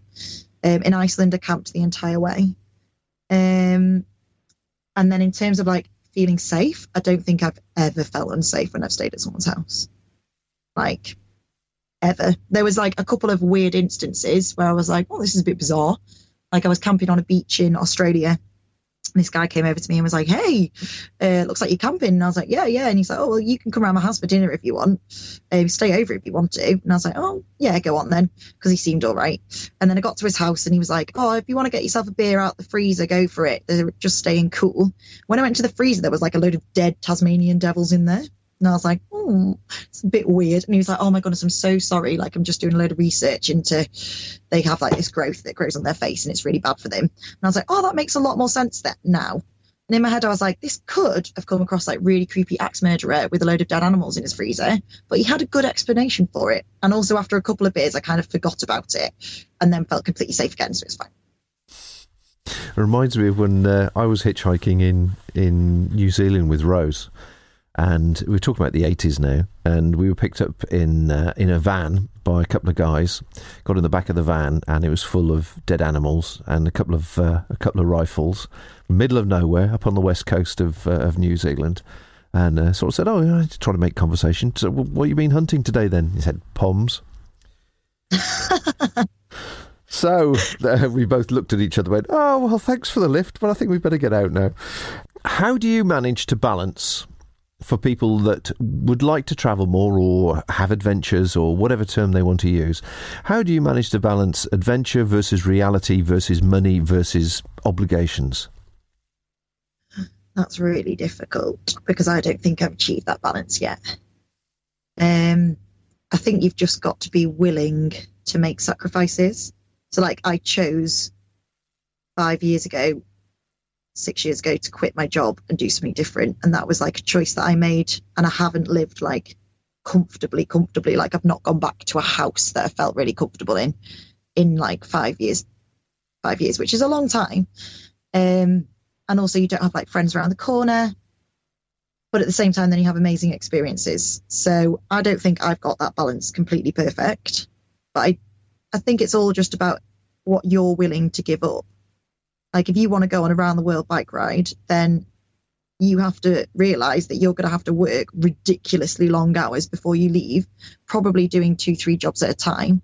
Um, in Iceland, I camped the entire way. Um, and then in terms of like feeling safe, I don't think I've ever felt unsafe when I've stayed at someone's house. Like, ever. There was like a couple of weird instances where I was like, oh, this is a bit bizarre. Like, I was camping on a beach in Australia this guy came over to me and was like, "Hey, uh, looks like you're camping." And I was like, "Yeah, yeah." And he's like, "Oh, well, you can come around my house for dinner if you want. Uh, stay over if you want to." And I was like, "Oh, yeah, go on then," because he seemed all right. And then I got to his house and he was like, "Oh, if you want to get yourself a beer out the freezer, go for it. They're just staying cool." When I went to the freezer, there was like a load of dead Tasmanian devils in there. And I was like, oh, it's a bit weird. And he was like, oh my goodness, I'm so sorry. Like, I'm just doing a load of research into they have like this growth that grows on their face and it's really bad for them. And I was like, oh, that makes a lot more sense that now. And in my head, I was like, this could have come across like really creepy axe murderer with a load of dead animals in his freezer, but he had a good explanation for it. And also, after a couple of beers, I kind of forgot about it and then felt completely safe again, so it's fine. It reminds me of when uh, I was hitchhiking in in New Zealand with Rose and we are talking about the 80s now. And we were picked up in uh, in a van by a couple of guys got in the back of the van and it was full of dead animals and a couple of uh, a couple of rifles middle of nowhere up on the west coast of uh, of New Zealand. And uh, sort of said oh yeah, trying to make conversation. So what you been hunting today then? He said poms. *laughs* So uh, we both looked at each other and went oh well thanks for the lift but I think we'd better get out now. How do you manage to balance for people that would like to travel more or have adventures or whatever term they want to use. How do you manage to balance adventure versus reality versus money versus obligations? That's really difficult because I don't think I've achieved that balance yet. Um, I think you've just got to be willing to make sacrifices. So, like, I chose five years ago six years ago to quit my job and do something different. And that was like a choice that I made. And I haven't lived like comfortably, comfortably. Like I've not gone back to a house that I felt really comfortable in in like five years, five years, which is a long time. Um, and also you don't have like friends around the corner. But at the same time, then you have amazing experiences. So I don't think I've got that balance completely perfect. But I, I think it's all just about what you're willing to give up like if you want to go on a round the world bike ride, then you have to realize that you're going to have to work ridiculously long hours before you leave, probably doing two, three jobs at a time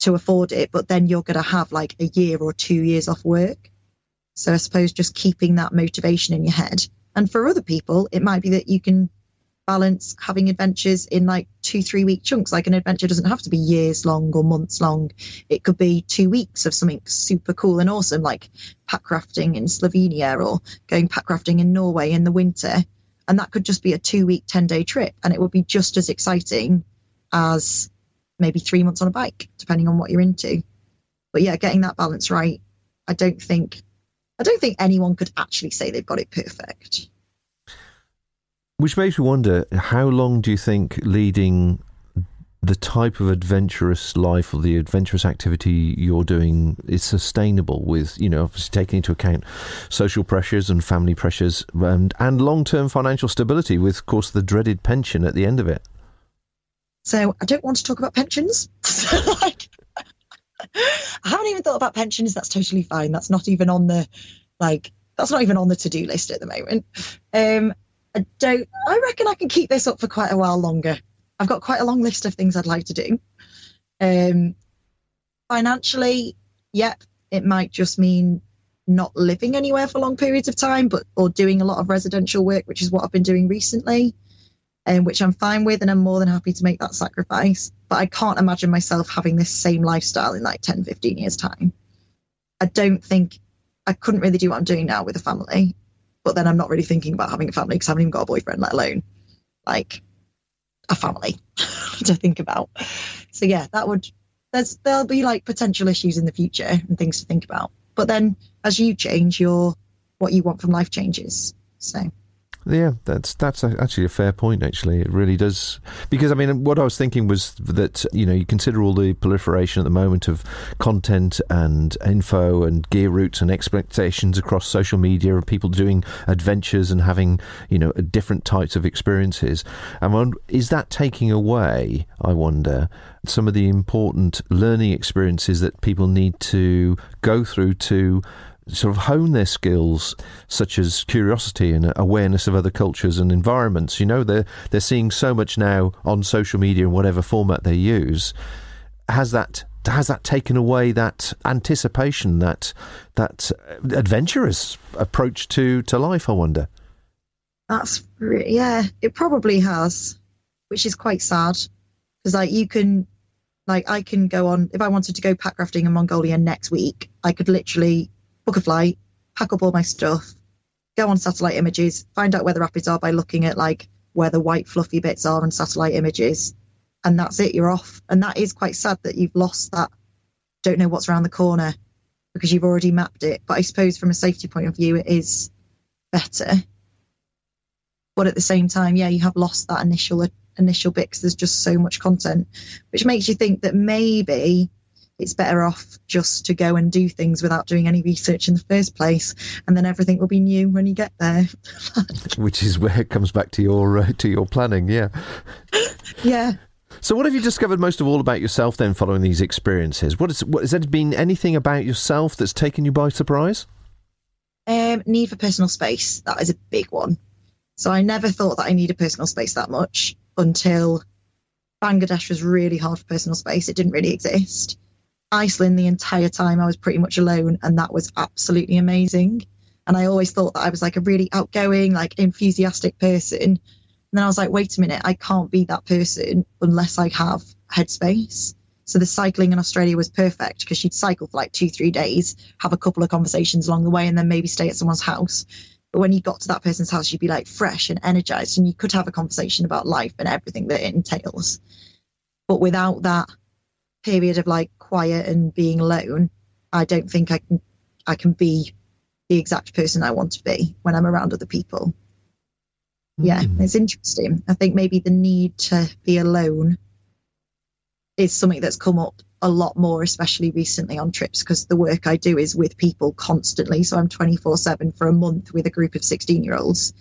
to afford it. But then you're going to have like a year or two years off work. So I suppose just keeping that motivation in your head. And for other people, it might be that you can balance having adventures in like two, three week chunks. Like an adventure doesn't have to be years long or months long. It could be two weeks of something super cool and awesome, like pack rafting in Slovenia or going pack rafting in Norway in the winter. And that could just be a two week, 10 day trip. And it would be just as exciting as maybe three months on a bike, depending on what you're into. But yeah, getting that balance right, I don't think I don't think anyone could actually say they've got it perfect. Which makes me wonder how long do you think leading the type of adventurous life or the adventurous activity you're doing is sustainable with, you know, obviously taking into account social pressures and family pressures and, and long term financial stability with, of course, the dreaded pension at the end of it? So I don't want to talk about pensions. *laughs* like, I haven't even thought about pensions. That's totally fine. That's not even on the, like, that's not even on the to do list at the moment. Um, I don't. I reckon I can keep this up for quite a while longer. I've got quite a long list of things I'd like to do. Um, financially, yep, it might just mean not living anywhere for long periods of time, but or doing a lot of residential work, which is what I've been doing recently, and um, which I'm fine with, and I'm more than happy to make that sacrifice. But I can't imagine myself having this same lifestyle in like 10, 15 years' time. I don't think I couldn't really do what I'm doing now with a family, but then I'm not really thinking about having a family because I haven't even got a boyfriend, let alone like a family *laughs* to think about. So yeah, that would there's there'll be like potential issues in the future and things to think about. But then as you change, your what you want from life changes. So yeah, that's that's actually a fair point. Actually, it really does because I mean, what I was thinking was that you know you consider all the proliferation at the moment of content and info and gear routes and expectations across social media of people doing adventures and having you know different types of experiences. And is that taking away? I wonder some of the important learning experiences that people need to go through to sort of hone their skills, such as curiosity and awareness of other cultures and environments. You know, they're they're seeing so much now on social media in whatever format they use. Has that has that taken away that anticipation, that that adventurous approach to to life? I wonder. That's yeah, it probably has, which is quite sad because like you can like I can go on if I wanted to go pack in Mongolia next week, I could literally book a flight, pack up all my stuff, go on satellite images, find out where the rapids are by looking at like where the white fluffy bits are on satellite images, and that's it. You're off, and that is quite sad that you've lost that. Don't know what's around the corner because you've already mapped it. But I suppose from a safety point of view, it is better. But at the same time, yeah, you have lost that initial initial bit because there's just so much content, which makes you think that maybe it's better off just to go and do things without doing any research in the first place, and then everything will be new when you get there. *laughs* Which is where it comes back to your uh, to your planning, yeah. yeah. So, what have you discovered most of all about yourself then, following these experiences? What is what has there been anything about yourself that's taken you by surprise? Um, need for personal space. That is a big one. So I never thought that I needed personal space that much until Bangladesh was really hard for personal space. It didn't really exist. Iceland the entire time I was pretty much alone, and that was absolutely amazing. And I always thought that I was like a really outgoing, like enthusiastic person. And then I was like, wait a minute, I can't be that person unless I have headspace. So the cycling in Australia was perfect because she'd cycle for like two, three days, have a couple of conversations along the way, and then maybe stay at someone's house. But when you got to that person's house, you'd be like fresh and energized, and you could have a conversation about life and everything that it entails. But without that period of like quiet and being alone, I don't think I can I can be the exact person I want to be when I'm around other people. Yeah, hmm. it's interesting. I think maybe the need to be alone is something that's come up a lot more, especially recently on trips, because the work I do is with people constantly. So I'm 24 7 for a month with a group of 16 year olds.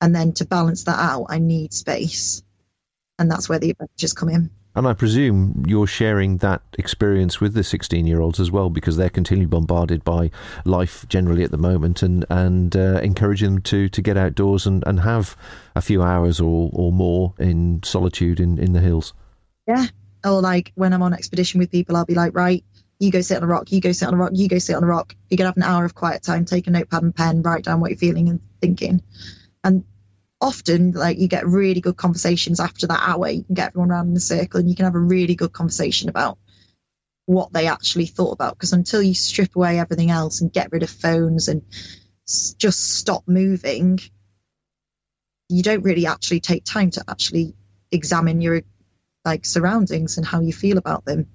And then to balance that out, I need space. And that's where the adventures come in. And I presume you're sharing that experience with the 16 year olds as well because they're continually bombarded by life generally at the moment and, and uh, encouraging them to, to get outdoors and, and have a few hours or, or more in solitude in, in the hills. Yeah. Or like when I'm on expedition with people, I'll be like, right, you go sit on a rock, you go sit on a rock, you go sit on a rock. You're going to have an hour of quiet time, take a notepad and pen, write down what you're feeling and thinking. And often like you get really good conversations after that hour. You can get everyone around in a circle and you can have a really good conversation about what they actually thought about. Because until you strip away everything else and get rid of phones and just stop moving you don't really actually take time to actually examine your like surroundings and how you feel about them.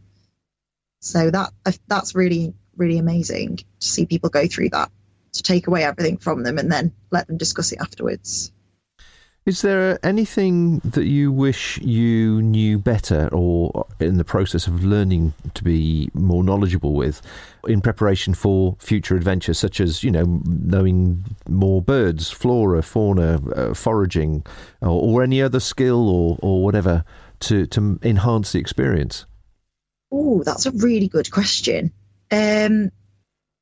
So that that's really really amazing to see people go through that to take away everything from them and then let them discuss it afterwards is there anything that you wish you knew better or in the process of learning to be more knowledgeable with in preparation for future adventures, such as, you know, knowing more birds, flora, fauna, uh, foraging, or, or, any other skill or, or whatever to, to enhance the experience? Oh, that's a really good question. Um,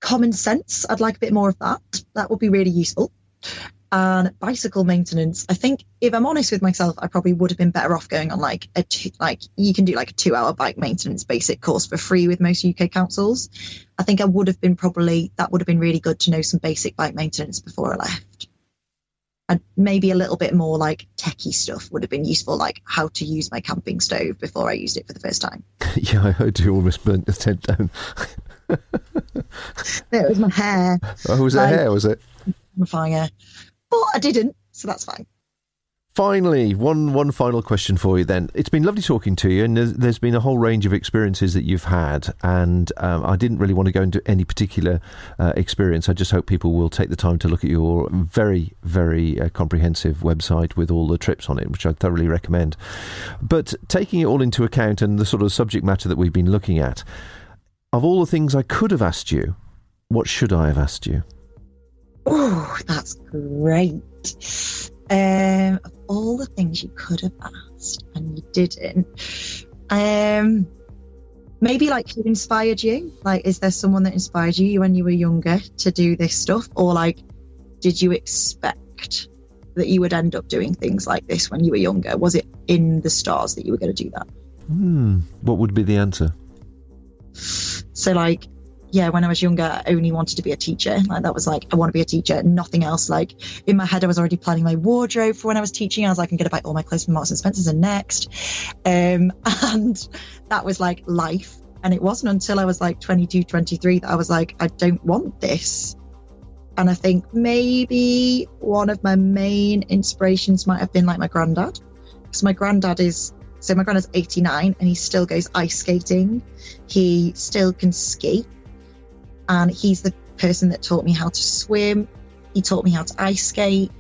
common sense, I'd like a bit more of that. That would be really useful. And bicycle maintenance. I think if I'm honest with myself, I probably would have been better off going on like a two, like you can do like a two hour bike maintenance basic course for free with most UK councils. I think I would have been probably that would have been really good to know some basic bike maintenance before I left. And maybe a little bit more like techie stuff would have been useful, like how to use my camping stove before I used it for the first time. *laughs* yeah, I heard you almost burnt the tent down. *laughs* It was my hair. Oh, was it Like- hair? Was it? on fire. But I didn't, so that's fine. Finally, one one final question for you. Then it's been lovely talking to you, and there's, there's been a whole range of experiences that you've had, and um, I didn't really want to go into any particular uh, experience. I just hope people will take the time to look at your very very uh, comprehensive website with all the trips on it, which I thoroughly recommend. But taking it all into account and the sort of subject matter that we've been looking at, of all the things I could have asked you, what should I have asked you? Oh, that's great. Um, of all the things you could have asked and you didn't, um, maybe like who inspired you? Like, is there someone that inspired you when you were younger to do this stuff, or like, did you expect that you would end up doing things like this when you were younger? Was it in the stars that you were going to do that? Hmm, what would be the answer? So like yeah, when I was younger, I only wanted to be a teacher. Like that was like, I want to be a teacher, nothing else. Like in my head, I was already planning my wardrobe for when I was teaching. I was like, I'm going to buy all my clothes from Marks and Spencer's and next. Um, *laughs* and that was like life. And it wasn't until I was like 22, 23 that I was like, I don't want this. And I think maybe one of my main inspirations might have been like my granddad. Because my granddad is, so my granddad's 89 and he still goes ice skating. He still can skate and he's the person that taught me how to swim. He taught me how to ice skate,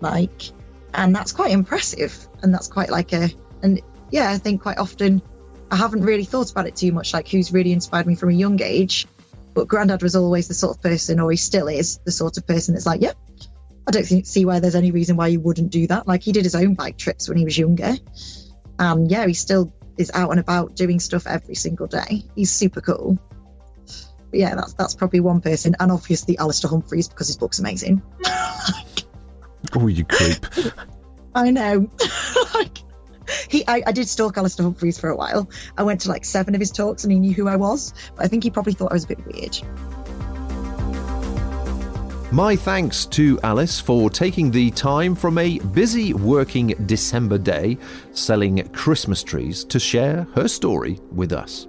like, and that's quite impressive. And that's quite like a, and yeah, I think quite often I haven't really thought about it too much, like who's really inspired me from a young age. But Grandad was always the sort of person, or he still is the sort of person that's like, yep, I don't think, see why there's any reason why you wouldn't do that. Like he did his own bike trips when he was younger, and yeah, he still is out and about doing stuff every single day. He's super cool. But yeah, that's that's probably one person, and obviously Alastair Humphreys because his book's amazing. *laughs* Oh, you creep. I know. *laughs* like, he, I, I did stalk Alastair Humphreys for a while. I went to like seven of his talks, and he knew who I was. But I think he probably thought I was a bit weird. My thanks to Alice for taking the time from a busy working December day selling Christmas trees to share her story with us.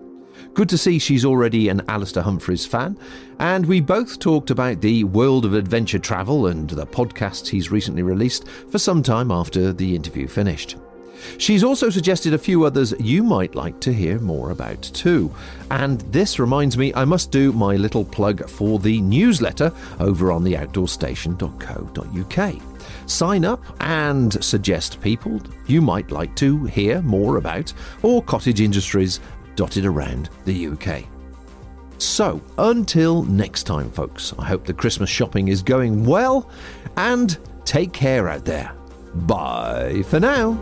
Good to see she's already an Alastair Humphreys fan, and we both talked about the world of adventure travel and the podcasts he's recently released for some time after the interview finished. She's also suggested a few others you might like to hear more about too. And this reminds me, I must do my little plug for the newsletter over on the outdoorstation.co.uk. Sign up and suggest people you might like to hear more about or cottage industries dotted around the UK. So, until next time, folks, I hope the Christmas shopping is going well and take care out there. Bye for now.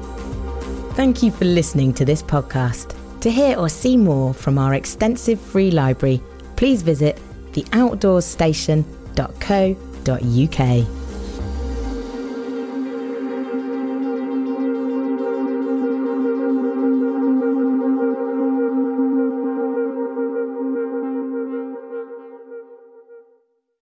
Thank you for listening to this podcast. To hear or see more from our extensive free library, please visit theoutdoorstation.co.uk.